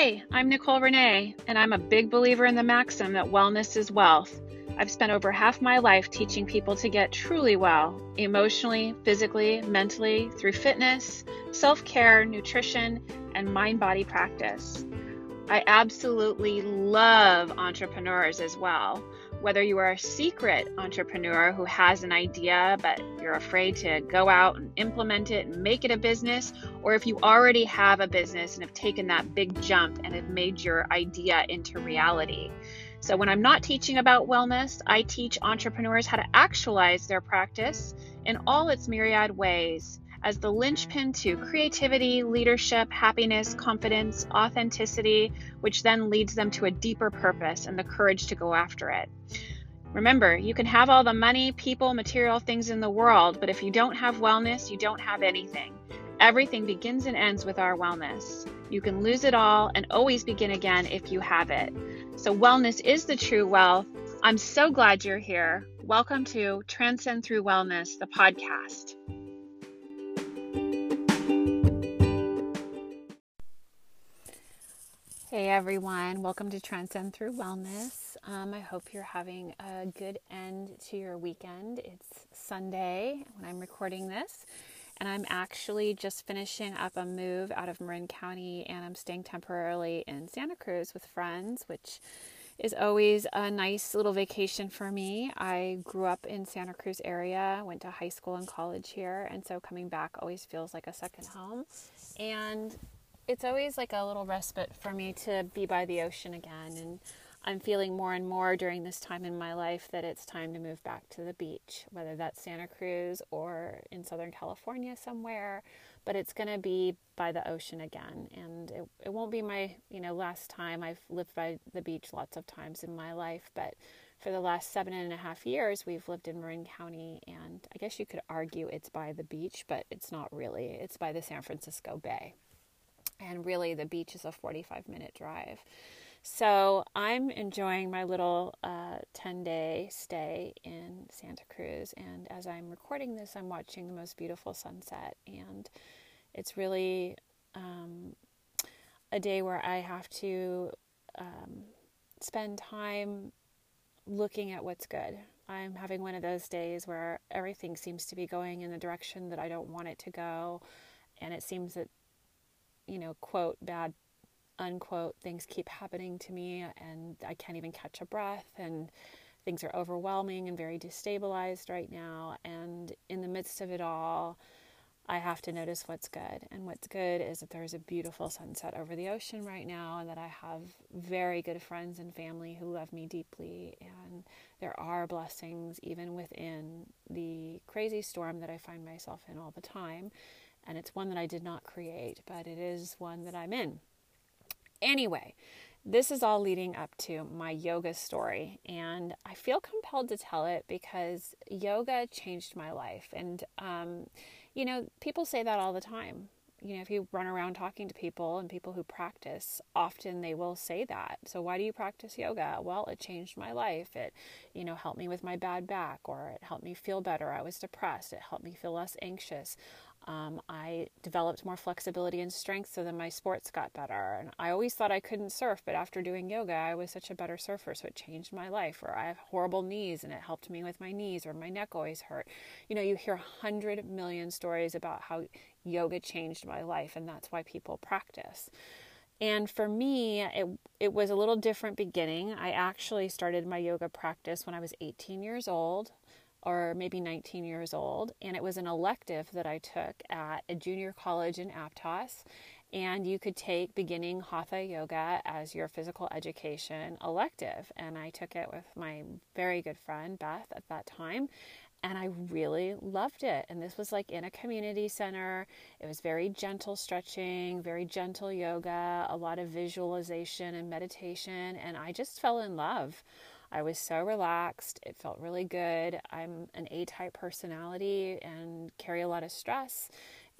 Hey, I'm Nicole Renee, and I'm a big believer in the maxim that wellness is wealth. I've spent over half my life teaching people to get truly well, emotionally, physically, mentally, through fitness, self care, nutrition, and mind body practice. I absolutely love entrepreneurs as well. Whether you are a secret entrepreneur who has an idea but you're afraid to go out and implement it and make it a business, or if you already have a business and have taken that big jump and have made your idea into reality. So, when I'm not teaching about wellness, I teach entrepreneurs how to actualize their practice in all its myriad ways as the linchpin to creativity, leadership, happiness, confidence, authenticity, which then leads them to a deeper purpose and the courage to go after it. Remember, you can have all the money, people, material things in the world, but if you don't have wellness, you don't have anything. Everything begins and ends with our wellness. You can lose it all and always begin again if you have it. So, wellness is the true wealth. I'm so glad you're here. Welcome to Transcend Through Wellness, the podcast. Hey everyone, welcome to Transcend Through Wellness. Um, I hope you're having a good end to your weekend. It's Sunday when I'm recording this, and I'm actually just finishing up a move out of Marin County, and I'm staying temporarily in Santa Cruz with friends, which is always a nice little vacation for me. I grew up in Santa Cruz area, went to high school and college here, and so coming back always feels like a second home. And it's always like a little respite for me to be by the ocean again and I'm feeling more and more during this time in my life that it's time to move back to the beach, whether that's Santa Cruz or in Southern California somewhere, but it's going to be by the ocean again. And it, it won't be my, you know, last time. I've lived by the beach lots of times in my life, but for the last seven and a half years, we've lived in Marin County, and I guess you could argue it's by the beach, but it's not really. It's by the San Francisco Bay and really the beach is a 45 minute drive. So I'm enjoying my little uh, 10 day stay in Santa Cruz. And as I'm recording this, I'm watching the most beautiful sunset. And it's really um, a day where I have to um, spend time looking at what's good. I'm having one of those days where everything seems to be going in the direction that I don't want it to go. And it seems that you know, quote, bad, unquote, things keep happening to me and I can't even catch a breath and things are overwhelming and very destabilized right now. And in the midst of it all, I have to notice what's good. And what's good is that there's a beautiful sunset over the ocean right now, and that I have very good friends and family who love me deeply. And there are blessings even within the crazy storm that I find myself in all the time and it's one that I did not create, but it is one that I'm in. Anyway, this is all leading up to my yoga story, and I feel compelled to tell it because yoga changed my life. And, um, you know, people say that all the time. You know, if you run around talking to people and people who practice, often they will say that. So, why do you practice yoga? Well, it changed my life. It, you know, helped me with my bad back, or it helped me feel better. I was depressed. It helped me feel less anxious. Um, I developed more flexibility and strength so then my sports got better. And I always thought I couldn't surf, but after doing yoga, I was such a better surfer. So it changed my life. Or I have horrible knees and it helped me with my knees, or my neck always hurt. You know, you hear a hundred million stories about how yoga changed my life, and that's why people practice. And for me, it it was a little different beginning. I actually started my yoga practice when I was 18 years old or maybe 19 years old, and it was an elective that I took at a junior college in Aptos. And you could take beginning Hatha Yoga as your physical education elective. And I took it with my very good friend Beth at that time. And I really loved it. And this was like in a community center. It was very gentle stretching, very gentle yoga, a lot of visualization and meditation. And I just fell in love. I was so relaxed. It felt really good. I'm an A type personality and carry a lot of stress.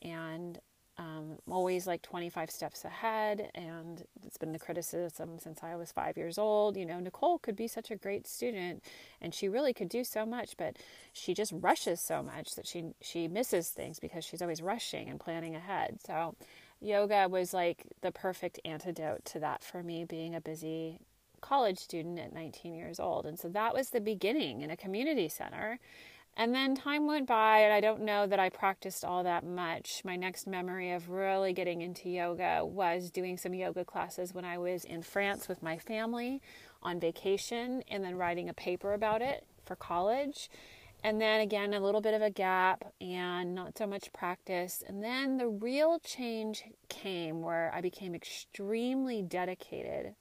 And um, always like 25 steps ahead. And it's been the criticism since I was five years old. You know, Nicole could be such a great student and she really could do so much, but she just rushes so much that she, she misses things because she's always rushing and planning ahead. So yoga was like the perfect antidote to that for me being a busy college student at 19 years old. And so that was the beginning in a community center. And then time went by, and I don't know that I practiced all that much. My next memory of really getting into yoga was doing some yoga classes when I was in France with my family on vacation, and then writing a paper about it for college. And then again, a little bit of a gap and not so much practice. And then the real change came where I became extremely dedicated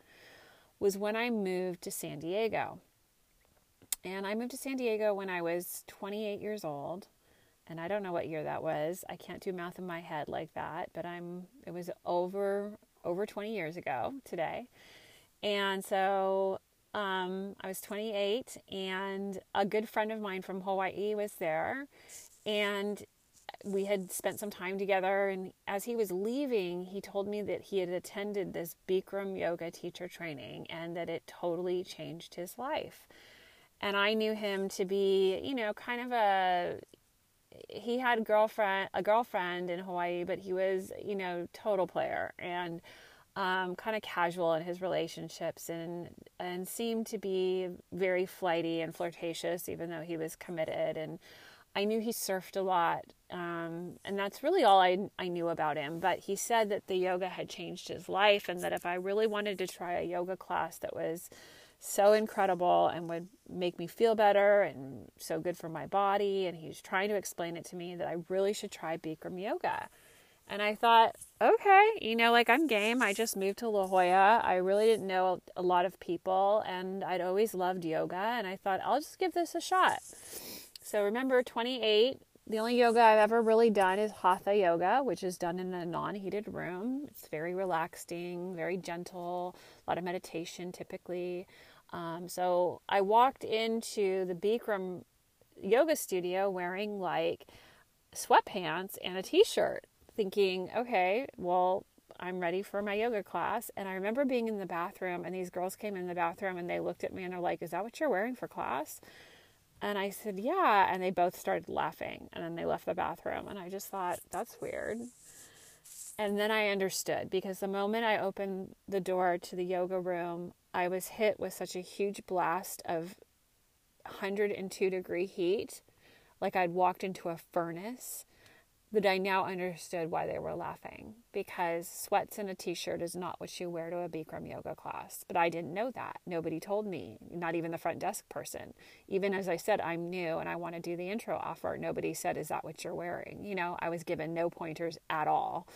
was when I moved to San Diego. And I moved to San Diego when I was 28 years old. And I don't know what year that was. I can't do math in my head like that, but I'm it was over over 20 years ago today. And so um, I was 28 and a good friend of mine from Hawaii was there and we had spent some time together and as he was leaving he told me that he had attended this Bikram yoga teacher training and that it totally changed his life and I knew him to be, you know, kind of a he had girlfriend a girlfriend in Hawaii, but he was, you know, total player and um, kind of casual in his relationships and and seemed to be very flighty and flirtatious, even though he was committed. And I knew he surfed a lot, um, and that's really all I I knew about him. But he said that the yoga had changed his life, and that if I really wanted to try a yoga class that was so incredible and would make me feel better and so good for my body. And he was trying to explain it to me that I really should try Bikram yoga. And I thought, okay, you know, like I'm game. I just moved to La Jolla. I really didn't know a lot of people and I'd always loved yoga. And I thought, I'll just give this a shot. So remember, 28, the only yoga I've ever really done is hatha yoga, which is done in a non heated room. It's very relaxing, very gentle, a lot of meditation typically. Um, so I walked into the Bikram yoga studio wearing like sweatpants and a t shirt, thinking, okay, well, I'm ready for my yoga class. And I remember being in the bathroom, and these girls came in the bathroom and they looked at me and they're like, Is that what you're wearing for class? And I said, Yeah. And they both started laughing. And then they left the bathroom. And I just thought, That's weird. And then I understood because the moment I opened the door to the yoga room, I was hit with such a huge blast of 102 degree heat, like I'd walked into a furnace, that I now understood why they were laughing. Because sweats and a t shirt is not what you wear to a Bikram yoga class. But I didn't know that. Nobody told me, not even the front desk person. Even as I said, I'm new and I want to do the intro offer, nobody said, Is that what you're wearing? You know, I was given no pointers at all.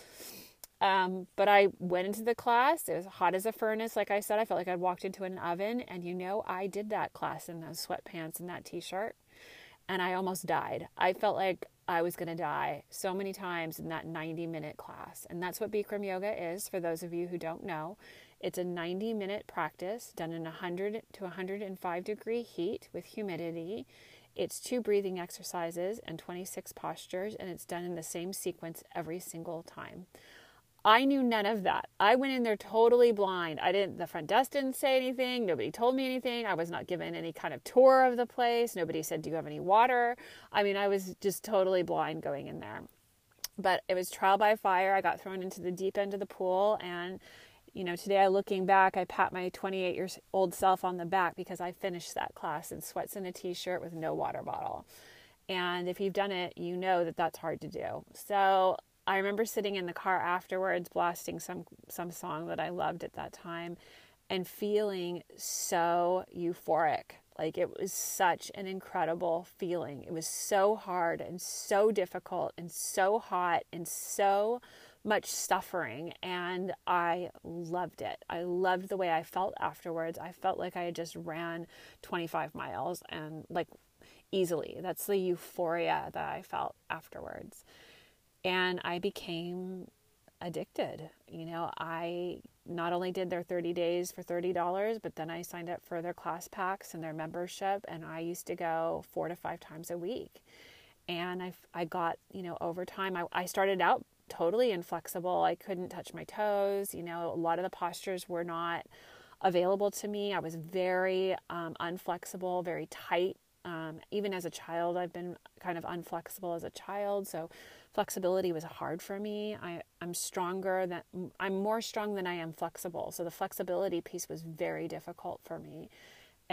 Um, but I went into the class. It was hot as a furnace. Like I said, I felt like I'd walked into an oven. And you know, I did that class in those sweatpants and that t shirt. And I almost died. I felt like I was going to die so many times in that 90 minute class. And that's what Bikram Yoga is for those of you who don't know. It's a 90 minute practice done in 100 to 105 degree heat with humidity. It's two breathing exercises and 26 postures, and it's done in the same sequence every single time. I knew none of that. I went in there totally blind. I didn't, the front desk didn't say anything. Nobody told me anything. I was not given any kind of tour of the place. Nobody said, Do you have any water? I mean, I was just totally blind going in there. But it was trial by fire. I got thrown into the deep end of the pool. And, you know, today I looking back, I pat my 28 years old self on the back because I finished that class in sweats and a t shirt with no water bottle. And if you've done it, you know that that's hard to do. So I remember sitting in the car afterwards, blasting some some song that I loved at that time, and feeling so euphoric. Like it was such an incredible feeling. It was so hard and so difficult and so hot and so much suffering and I loved it. I loved the way I felt afterwards. I felt like I had just ran 25 miles and like easily. That's the euphoria that I felt afterwards and I became addicted. You know, I not only did their 30 days for $30, but then I signed up for their class packs and their membership, and I used to go four to five times a week. And I, I got, you know, over time, I, I started out totally inflexible. I couldn't touch my toes. You know, a lot of the postures were not available to me. I was very um, unflexible, very tight Um, even as a child, I've been kind of unflexible as a child, so flexibility was hard for me. I, I'm stronger than I'm more strong than I am flexible, so the flexibility piece was very difficult for me.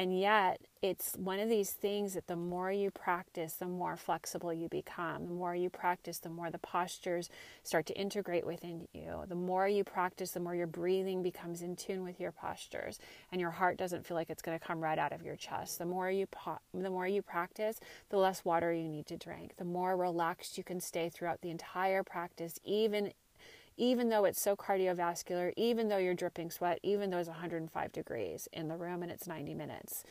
And yet, it's one of these things that the more you practice, the more flexible you become. The more you practice, the more the postures start to integrate within you. The more you practice, the more your breathing becomes in tune with your postures, and your heart doesn't feel like it's going to come right out of your chest. The more you po- the more you practice, the less water you need to drink. The more relaxed you can stay throughout the entire practice, even even though it's so cardiovascular, even though you're dripping sweat, even though it's 105 degrees in the room and it's 90 minutes.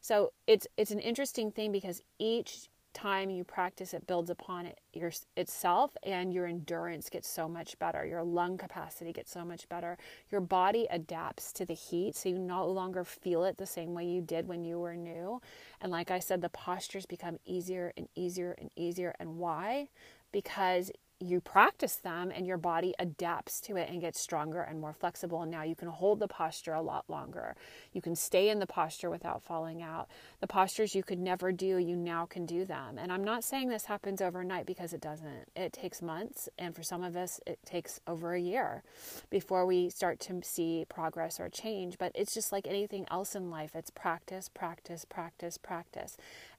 So it's it's an interesting thing because each time you practice it builds upon it your, itself and your endurance gets so much better. Your lung capacity gets so much better. Your body adapts to the heat so you no longer feel it the same way you did when you were new. And like i said the postures become easier and easier and easier. And why? Because you practice them and your body adapts to it and gets stronger and more flexible. And now you can hold the posture a lot longer. You can stay in the posture without falling out. The postures you could never do, you now can do them. And I'm not saying this happens overnight because it doesn't. It takes months. And for some of us, it takes over a year before we start to see progress or change. But it's just like anything else in life it's practice, practice, practice, practice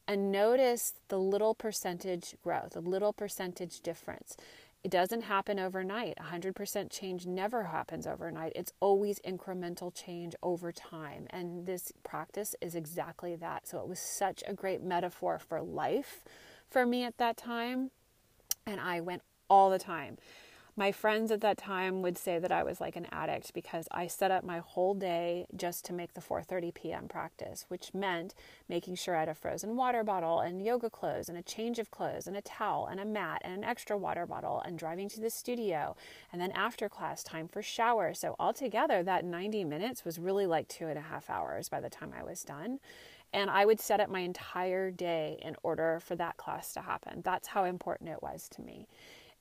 and notice the little percentage growth, a little percentage difference. It doesn't happen overnight. 100% change never happens overnight. It's always incremental change over time. And this practice is exactly that. So it was such a great metaphor for life for me at that time. And I went all the time. My friends at that time would say that I was like an addict because I set up my whole day just to make the 4:30 p.m. practice, which meant making sure I had a frozen water bottle and yoga clothes and a change of clothes and a towel and a mat and an extra water bottle and driving to the studio and then after class time for shower. So altogether, that 90 minutes was really like two and a half hours by the time I was done. And I would set up my entire day in order for that class to happen. That's how important it was to me.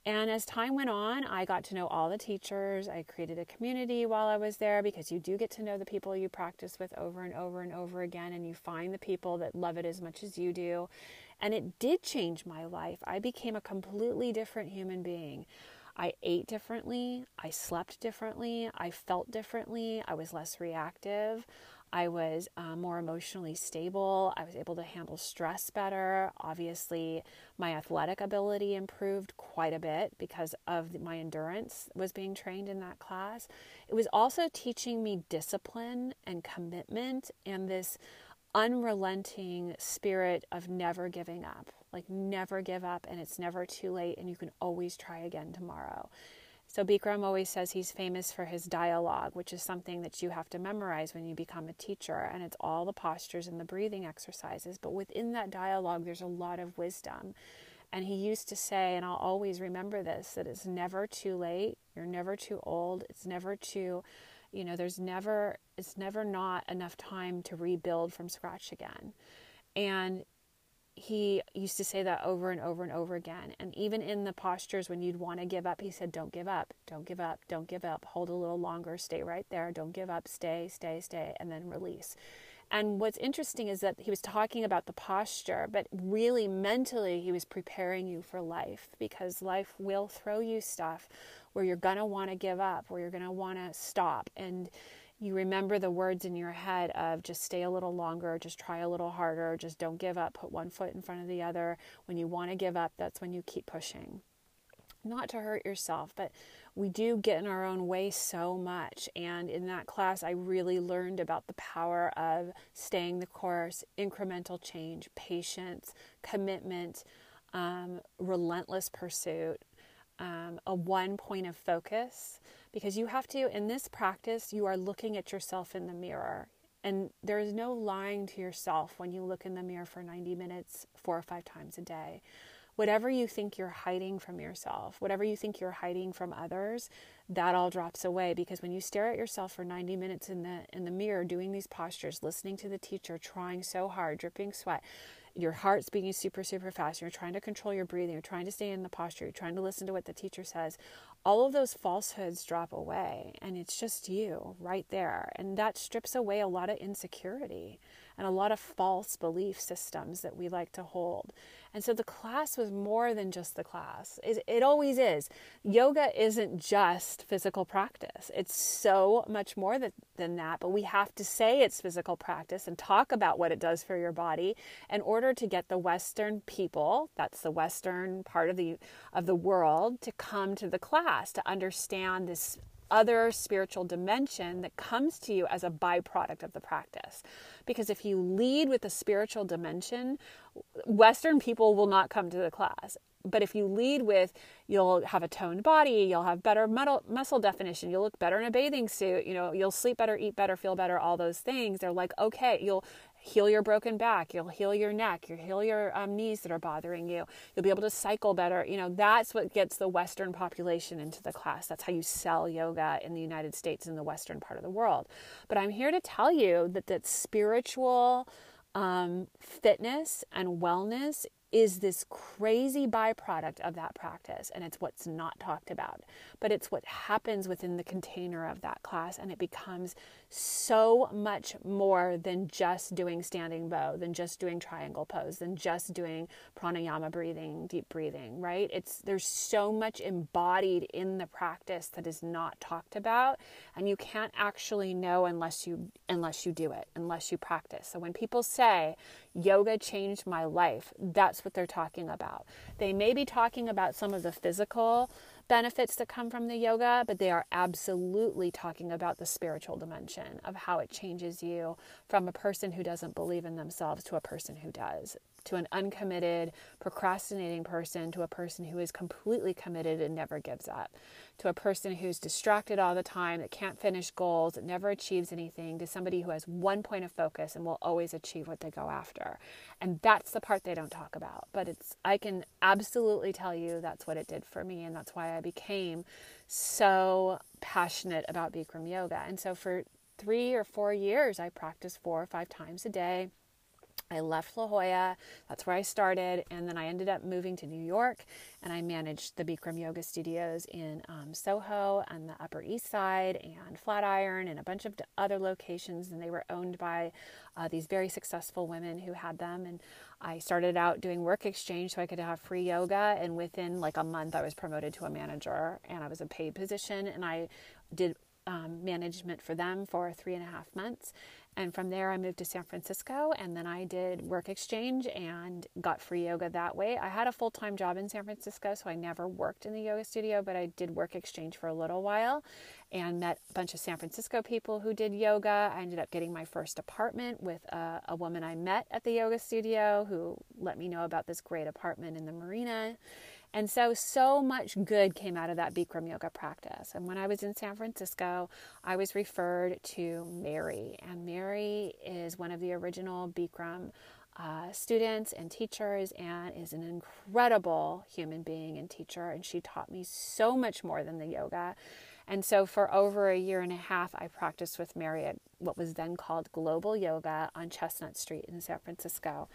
And as time went on, I got to know all the teachers. I created a community while I was there because you do get to know the people you practice with over and over and over again, and you find the people that love it as much as you do. And it did change my life. I became a completely different human being. I ate differently, I slept differently, I felt differently, I was less reactive. I was um, more emotionally stable. I was able to handle stress better. Obviously, my athletic ability improved quite a bit because of my endurance was being trained in that class. It was also teaching me discipline and commitment and this unrelenting spirit of never giving up. Like, never give up, and it's never too late, and you can always try again tomorrow. So Bikram always says he's famous for his dialogue, which is something that you have to memorize when you become a teacher. And it's all the postures and the breathing exercises. But within that dialogue, there's a lot of wisdom. And he used to say, and I'll always remember this, that it's never too late. You're never too old. It's never too, you know, there's never, it's never not enough time to rebuild from scratch again. And he used to say that over and over and over again. And even in the postures when you'd want to give up, he said, Don't give up, don't give up, don't give up. Hold a little longer, stay right there, don't give up, stay, stay, stay, and then release. And what's interesting is that he was talking about the posture, but really mentally, he was preparing you for life because life will throw you stuff where you're going to want to give up, where you're going to want to stop. And you remember the words in your head of just stay a little longer, just try a little harder, just don't give up, put one foot in front of the other. When you want to give up, that's when you keep pushing. Not to hurt yourself, but we do get in our own way so much. And in that class, I really learned about the power of staying the course, incremental change, patience, commitment, um, relentless pursuit, um, a one point of focus because you have to, in this practice, you are looking at yourself in the mirror. And there is no lying to yourself when you look in the mirror for 90 minutes, four or five times a day. Whatever you think you're hiding from yourself, whatever you think you're hiding from others, that all drops away because when you stare at yourself for 90 minutes in the in the mirror doing these postures, listening to the teacher, trying so hard, dripping sweat, your heart's beating super, super fast, you're trying to control your breathing, you're trying to stay in the posture, you're trying to listen to what the teacher says, all of those falsehoods drop away and it's just you right there. And that strips away a lot of insecurity and a lot of false belief systems that we like to hold. And so the class was more than just the class. It, it, always is. Yoga isn't just physical practice, it's so much more than, than that. But we have to say it's physical practice and talk about what it does for your body in order to get the Western people, that's the Western part of the, of the world, to come to the class, to understand this other spiritual dimension that comes to you as a byproduct of the practice. Because if you lead with the spiritual dimension, Western people will not come to the class. But if you lead with, you'll have a toned body, you'll have better muscle definition, you'll look better in a bathing suit, you know, you'll sleep better, eat better, feel better, all those things. They're like, okay, you'll heal your broken back you'll heal your neck you'll heal your um, knees that are bothering you. You'll be able to cycle better. You know that's what gets the western population into the class. That's how you sell yoga in the united states in the western part of the world. But i'm here to tell you that that spiritual um, fitness and wellness is this crazy byproduct of that practice and it's what's not talked about. But it's what happens within the container of that class and it becomes so much more than just doing standing bow than just doing triangle pose than just doing pranayama breathing deep breathing right it's there's so much embodied in the practice that is not talked about and you can't actually know unless you unless you do it unless you practice so when people say yoga changed my life. That's what they're talking about. They may be talking about some of the physical benefits that come from the yoga, but they are absolutely talking about the spiritual dimension of how it changes you from a person who doesn't believe in themselves to a person who does to an uncommitted, procrastinating person to a person who is completely committed and never gives up, to a person who's distracted all the time, that can't finish goals, that never achieves anything, to somebody who has one point of focus and will always achieve what they go after. And that's the part they don't talk about. But it's I can absolutely tell you that's what it did for me and that's why I became so passionate about Bikram yoga. And so for 3 or 4 years I practiced 4 or 5 times a day I left La Jolla, that's where I started, and then I ended up moving to New York and I managed the Bikram Yoga studios in um, Soho and the Upper East Side and Flatiron and a bunch of other locations, and they were owned by uh, these very successful women who had them. And I started out doing work exchange so I could have free yoga, and within like a month, I was promoted to a manager and I was a paid position, and I did um, management for them for three and a half months. And from there, I moved to San Francisco and then I did work exchange and got free yoga that way. I had a full time job in San Francisco, so I never worked in the yoga studio, but I did work exchange for a little while and met a bunch of San Francisco people who did yoga. I ended up getting my first apartment with a, a woman I met at the yoga studio who let me know about this great apartment in the marina. And so, so much good came out of that Bikram yoga practice. And when I was in San Francisco, I was referred to Mary. And Mary is one of the original Bikram uh, students and teachers and is an incredible human being and teacher. And she taught me so much more than the yoga. And so, for over a year and a half, I practiced with Mary at what was then called Global Yoga on Chestnut Street in San Francisco.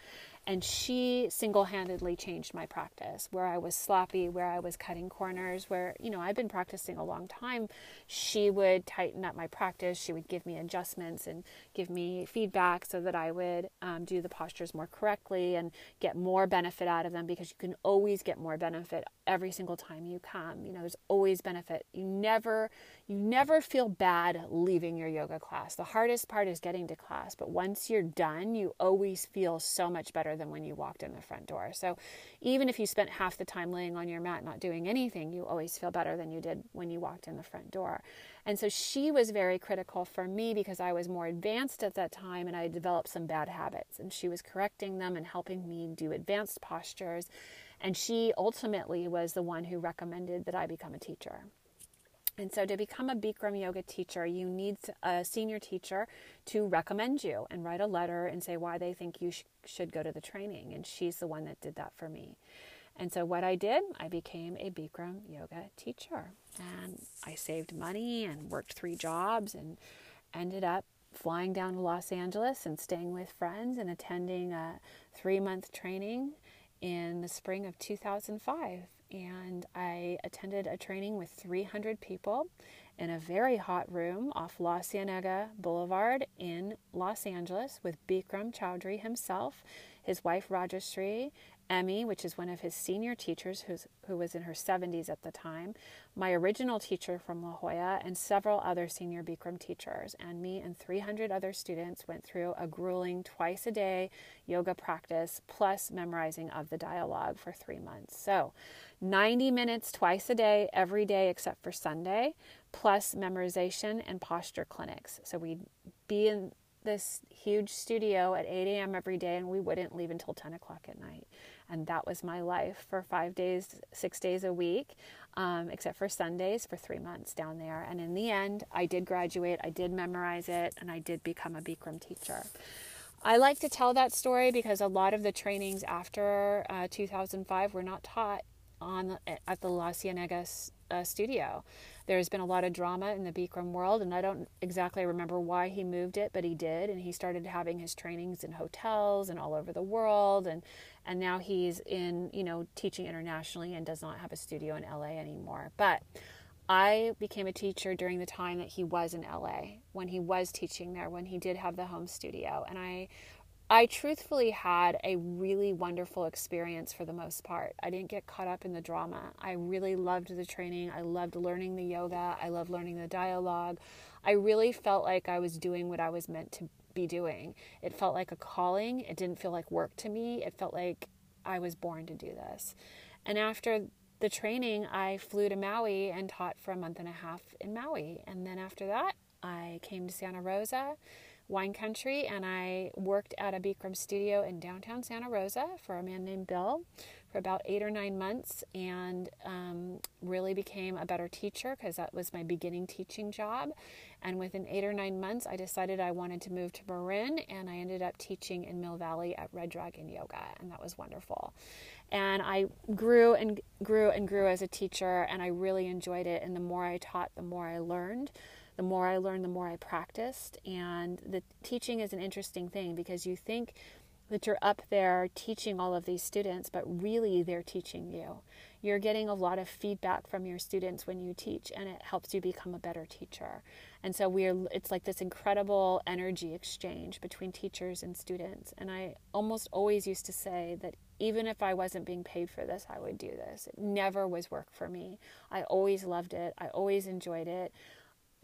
And she single handedly changed my practice. Where I was sloppy, where I was cutting corners, where, you know, I've been practicing a long time, she would tighten up my practice. She would give me adjustments and give me feedback so that I would um, do the postures more correctly and get more benefit out of them because you can always get more benefit every single time you come. You know, there's always benefit. You never you never feel bad leaving your yoga class. The hardest part is getting to class, but once you're done, you always feel so much better than when you walked in the front door. So even if you spent half the time laying on your mat not doing anything, you always feel better than you did when you walked in the front door. And so she was very critical for me because I was more advanced at that time and I developed some bad habits. And she was correcting them and helping me do advanced postures. And she ultimately was the one who recommended that I become a teacher. And so, to become a Bikram yoga teacher, you need a senior teacher to recommend you and write a letter and say why they think you sh- should go to the training. And she's the one that did that for me. And so, what I did, I became a Bikram yoga teacher. And I saved money and worked three jobs and ended up flying down to Los Angeles and staying with friends and attending a three month training in the spring of 2005. And I attended a training with 300 people in a very hot room off La Cienega Boulevard in Los Angeles with Bikram Choudhury himself, his wife Rajashree, Emmy, which is one of his senior teachers who's, who was in her 70s at the time, my original teacher from La Jolla, and several other senior Bikram teachers. And me and 300 other students went through a grueling twice a day yoga practice plus memorizing of the dialogue for three months. So 90 minutes twice a day, every day except for Sunday, plus memorization and posture clinics. So we'd be in this huge studio at 8 a.m. every day, and we wouldn't leave until 10 o'clock at night. And that was my life for five days, six days a week, um, except for Sundays for three months down there. And in the end, I did graduate, I did memorize it, and I did become a Bikram teacher. I like to tell that story because a lot of the trainings after uh, 2005 were not taught on at the La Cienega uh, studio. There's been a lot of drama in the Bikram world, and I don't exactly remember why he moved it, but he did, and he started having his trainings in hotels and all over the world, and and now he's in you know teaching internationally and does not have a studio in LA anymore. But I became a teacher during the time that he was in LA, when he was teaching there, when he did have the home studio, and I I truthfully had a really wonderful experience for the most part. I didn't get caught up in the drama. I really loved the training. I loved learning the yoga. I loved learning the dialogue. I really felt like I was doing what I was meant to be doing. It felt like a calling. It didn't feel like work to me. It felt like I was born to do this. And after the training, I flew to Maui and taught for a month and a half in Maui. And then after that, I came to Santa Rosa wine country and I worked at a Bikram studio in downtown Santa Rosa for a man named Bill for about eight or nine months and um, really became a better teacher because that was my beginning teaching job. And within eight or nine months, I decided I wanted to move to Marin and I ended up teaching in Mill Valley at Red Dragon Yoga, and that was wonderful. And I grew and grew and grew as a teacher, and I really enjoyed it. And the more I taught, the more I learned the more I learned, the more I practiced. And the teaching is an interesting thing because you think that you're up there teaching all of these students, but really they're teaching you. You're getting a lot of feedback from your students when you teach, and it helps you become a better teacher. And so we're it's like this incredible energy exchange between teachers and students. And I almost always used to say that even if I wasn't being paid for this, I would do this. It never was work for me. I always loved it. I always enjoyed it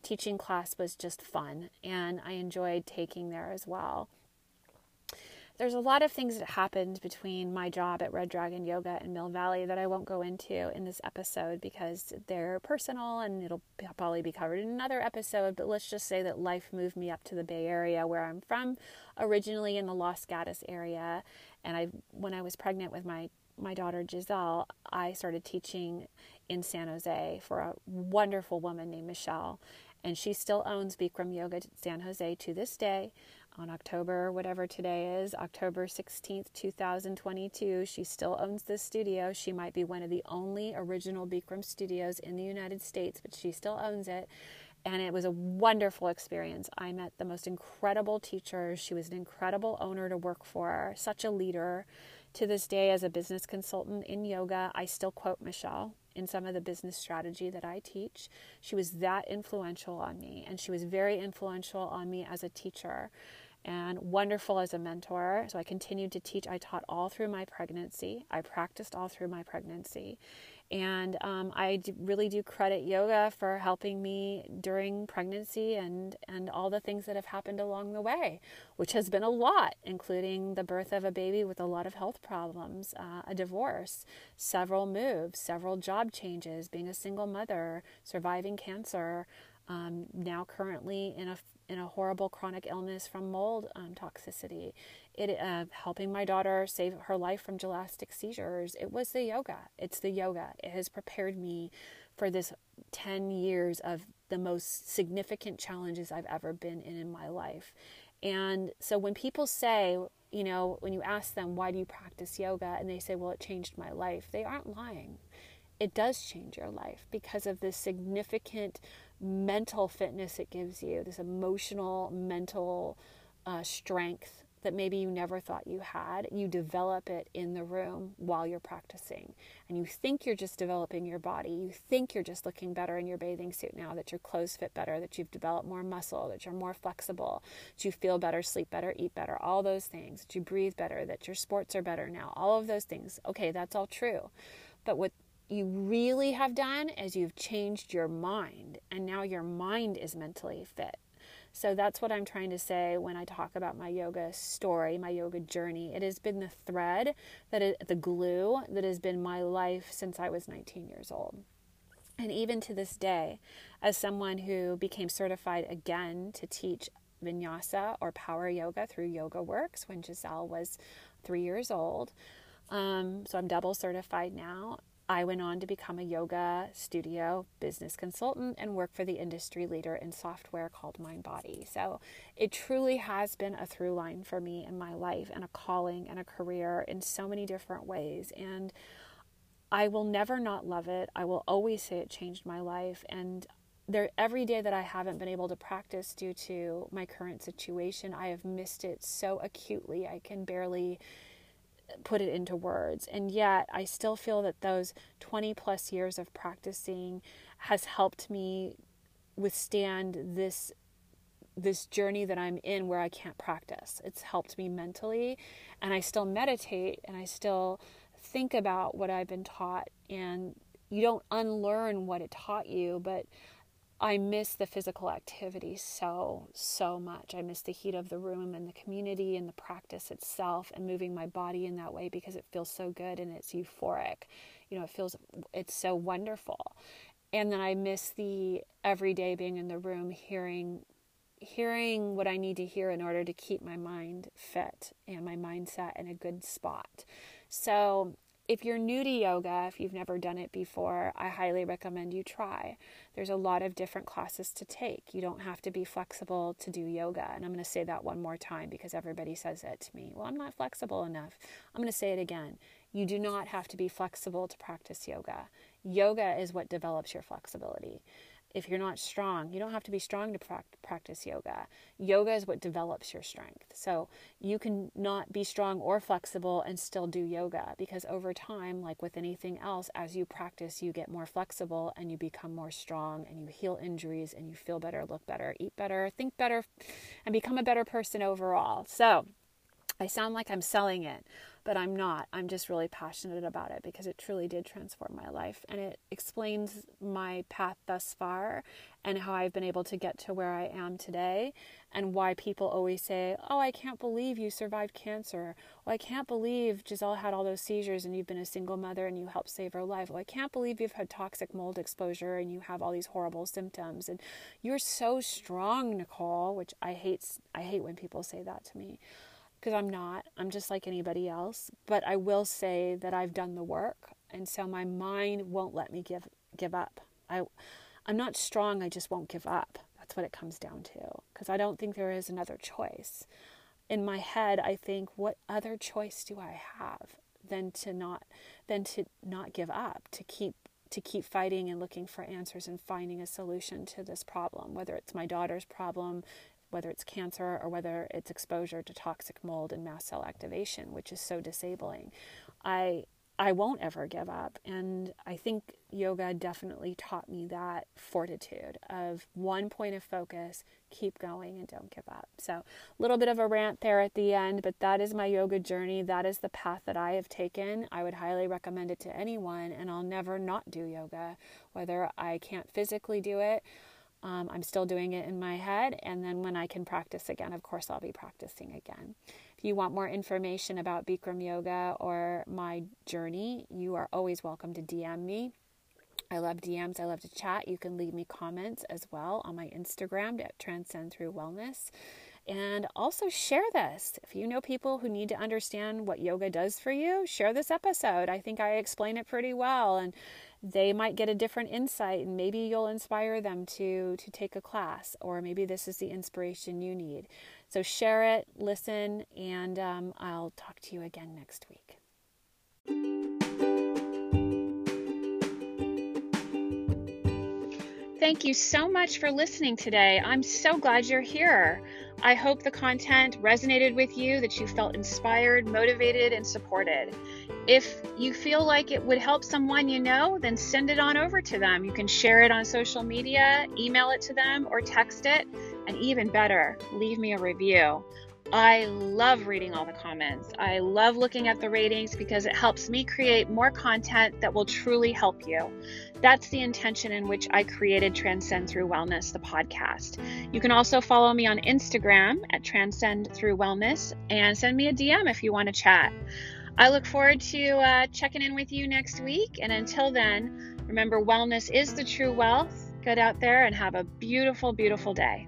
teaching class was just fun and I enjoyed taking there as well. There's a lot of things that happened between my job at Red Dragon Yoga and Mill Valley that I won't go into in this episode because they're personal and it'll probably be covered in another episode. But let's just say that life moved me up to the Bay Area where I'm from, originally in the Los Gatos area. And I, when I was pregnant with my my daughter Giselle, I started teaching in San Jose for a wonderful woman named Michelle and she still owns Bikram Yoga San Jose to this day. On October, whatever today is, October 16th, 2022, she still owns this studio. She might be one of the only original Bikram studios in the United States, but she still owns it. And it was a wonderful experience. I met the most incredible teachers. She was an incredible owner to work for, such a leader. To this day, as a business consultant in yoga, I still quote Michelle in some of the business strategy that I teach. She was that influential on me, and she was very influential on me as a teacher and wonderful as a mentor. So I continued to teach. I taught all through my pregnancy, I practiced all through my pregnancy. And um, I really do credit yoga for helping me during pregnancy and, and all the things that have happened along the way, which has been a lot, including the birth of a baby with a lot of health problems, uh, a divorce, several moves, several job changes, being a single mother, surviving cancer, um, now currently in a in a horrible chronic illness from mold um, toxicity. It uh, helping my daughter save her life from gelastic seizures. It was the yoga. It's the yoga. It has prepared me for this 10 years of the most significant challenges I've ever been in in my life. And so when people say, you know, when you ask them, why do you practice yoga? And they say, well, it changed my life, they aren't lying it does change your life because of the significant mental fitness it gives you, this emotional, mental uh, strength that maybe you never thought you had. You develop it in the room while you're practicing. And you think you're just developing your body. You think you're just looking better in your bathing suit now, that your clothes fit better, that you've developed more muscle, that you're more flexible, that you feel better, sleep better, eat better, all those things, that you breathe better, that your sports are better now, all of those things. Okay, that's all true. But what you really have done is you've changed your mind, and now your mind is mentally fit. So that's what I'm trying to say when I talk about my yoga story, my yoga journey. It has been the thread that is the glue that has been my life since I was 19 years old. And even to this day, as someone who became certified again to teach vinyasa or power yoga through Yoga Works when Giselle was three years old. Um, so I'm double certified now. I went on to become a yoga studio business consultant and work for the industry leader in software called MindBody. So it truly has been a through line for me in my life and a calling and a career in so many different ways. And I will never not love it. I will always say it changed my life. And there, every day that I haven't been able to practice due to my current situation, I have missed it so acutely. I can barely put it into words. And yet, I still feel that those 20 plus years of practicing has helped me withstand this this journey that I'm in where I can't practice. It's helped me mentally and I still meditate and I still think about what I've been taught and you don't unlearn what it taught you, but I miss the physical activity so, so much. I miss the heat of the room and the community and the practice itself and moving my body in that way because it feels so good and it's euphoric. You know, it feels, it's so wonderful. And then I miss the everyday being in the room, hearing, hearing what I need to hear in order to keep my mind fit and my mindset in a good spot. So if you're new to yoga, if you've never done it before, I highly recommend you try. There's a lot of different classes to take. You don't have to be flexible to do yoga. And I'm going to say that one more time because everybody says it to me. Well, I'm not flexible enough. I'm going to say it again. You do not have to be flexible to practice yoga. Yoga is what develops your flexibility if you're not strong, you don't have to be strong to practice yoga. Yoga is what develops your strength. So you can not be strong or flexible and still do yoga because over time, like with anything else, as you practice, you get more flexible and you become more strong and you heal injuries and you feel better, look better, eat better, think better, and become a better person overall. So I sound like I'm selling it but I'm not. I'm just really passionate about it because it truly did transform my life and it explains my path thus far and how I've been able to get to where I am today and why people always say, Oh, I can't believe you survived cancer. Oh, I can't believe Giselle had all those seizures and you've been a single mother and you helped save her life. Oh, I can't believe you've had toxic mold exposure and you have all these horrible symptoms. And you're so strong, Nicole, which I hate I hate when people say that to me because I'm not. I'm just like anybody else. But I will say that I've done the work, and so my mind won't let me give give up. I I'm not strong. I just won't give up. That's what it comes down to. Because I don't think there is another choice. In my head, I think, what other choice do I have than to not than to not give up, to keep to keep fighting and looking for answers and finding a solution to this problem, whether it's my daughter's problem, whether it's cancer or whether it's exposure to toxic mold and mast cell activation, which is so disabling. I I won't ever give up. And I think yoga definitely taught me that fortitude of one point of focus, keep going and don't give up. So, a little bit of a rant there at the end, but that is my yoga journey. That is the path that I have taken. I would highly recommend it to anyone, and I'll never not do yoga, whether I can't physically do it um, I'm still doing it in my head, and then when I can practice again, of course, I'll be practicing again. If you want more information about Bikram Yoga or my journey, you are always welcome to DM me. I love DMs. I love to chat. You can leave me comments as well on my Instagram at Transcend Through Wellness. And also share this. If you know people who need to understand what yoga does for you, share this episode. I think I explain it pretty well. And they might get a different insight and maybe you'll inspire them to to take a class or maybe this is the inspiration you need so share it listen and um, i'll talk to you again next week thank you so much for listening today. I'm so glad you're here. I hope the content resonated with you, that you felt inspired, motivated, and supported. If you feel like it would help someone you know, then send it on over to them. You can share it on social media, email it to them, or text it. And even better, leave me a review. I love reading all the comments. I love looking at the ratings because it helps me create more content that will truly help you. That's the intention in which I created Transcend Through Wellness, the podcast. You can also follow me on Instagram at Transcend Through Wellness and send me a DM if you want to chat. I look forward to uh, checking in with you next week. And until then, remember wellness is the true wealth. Get out there and have a beautiful, beautiful day.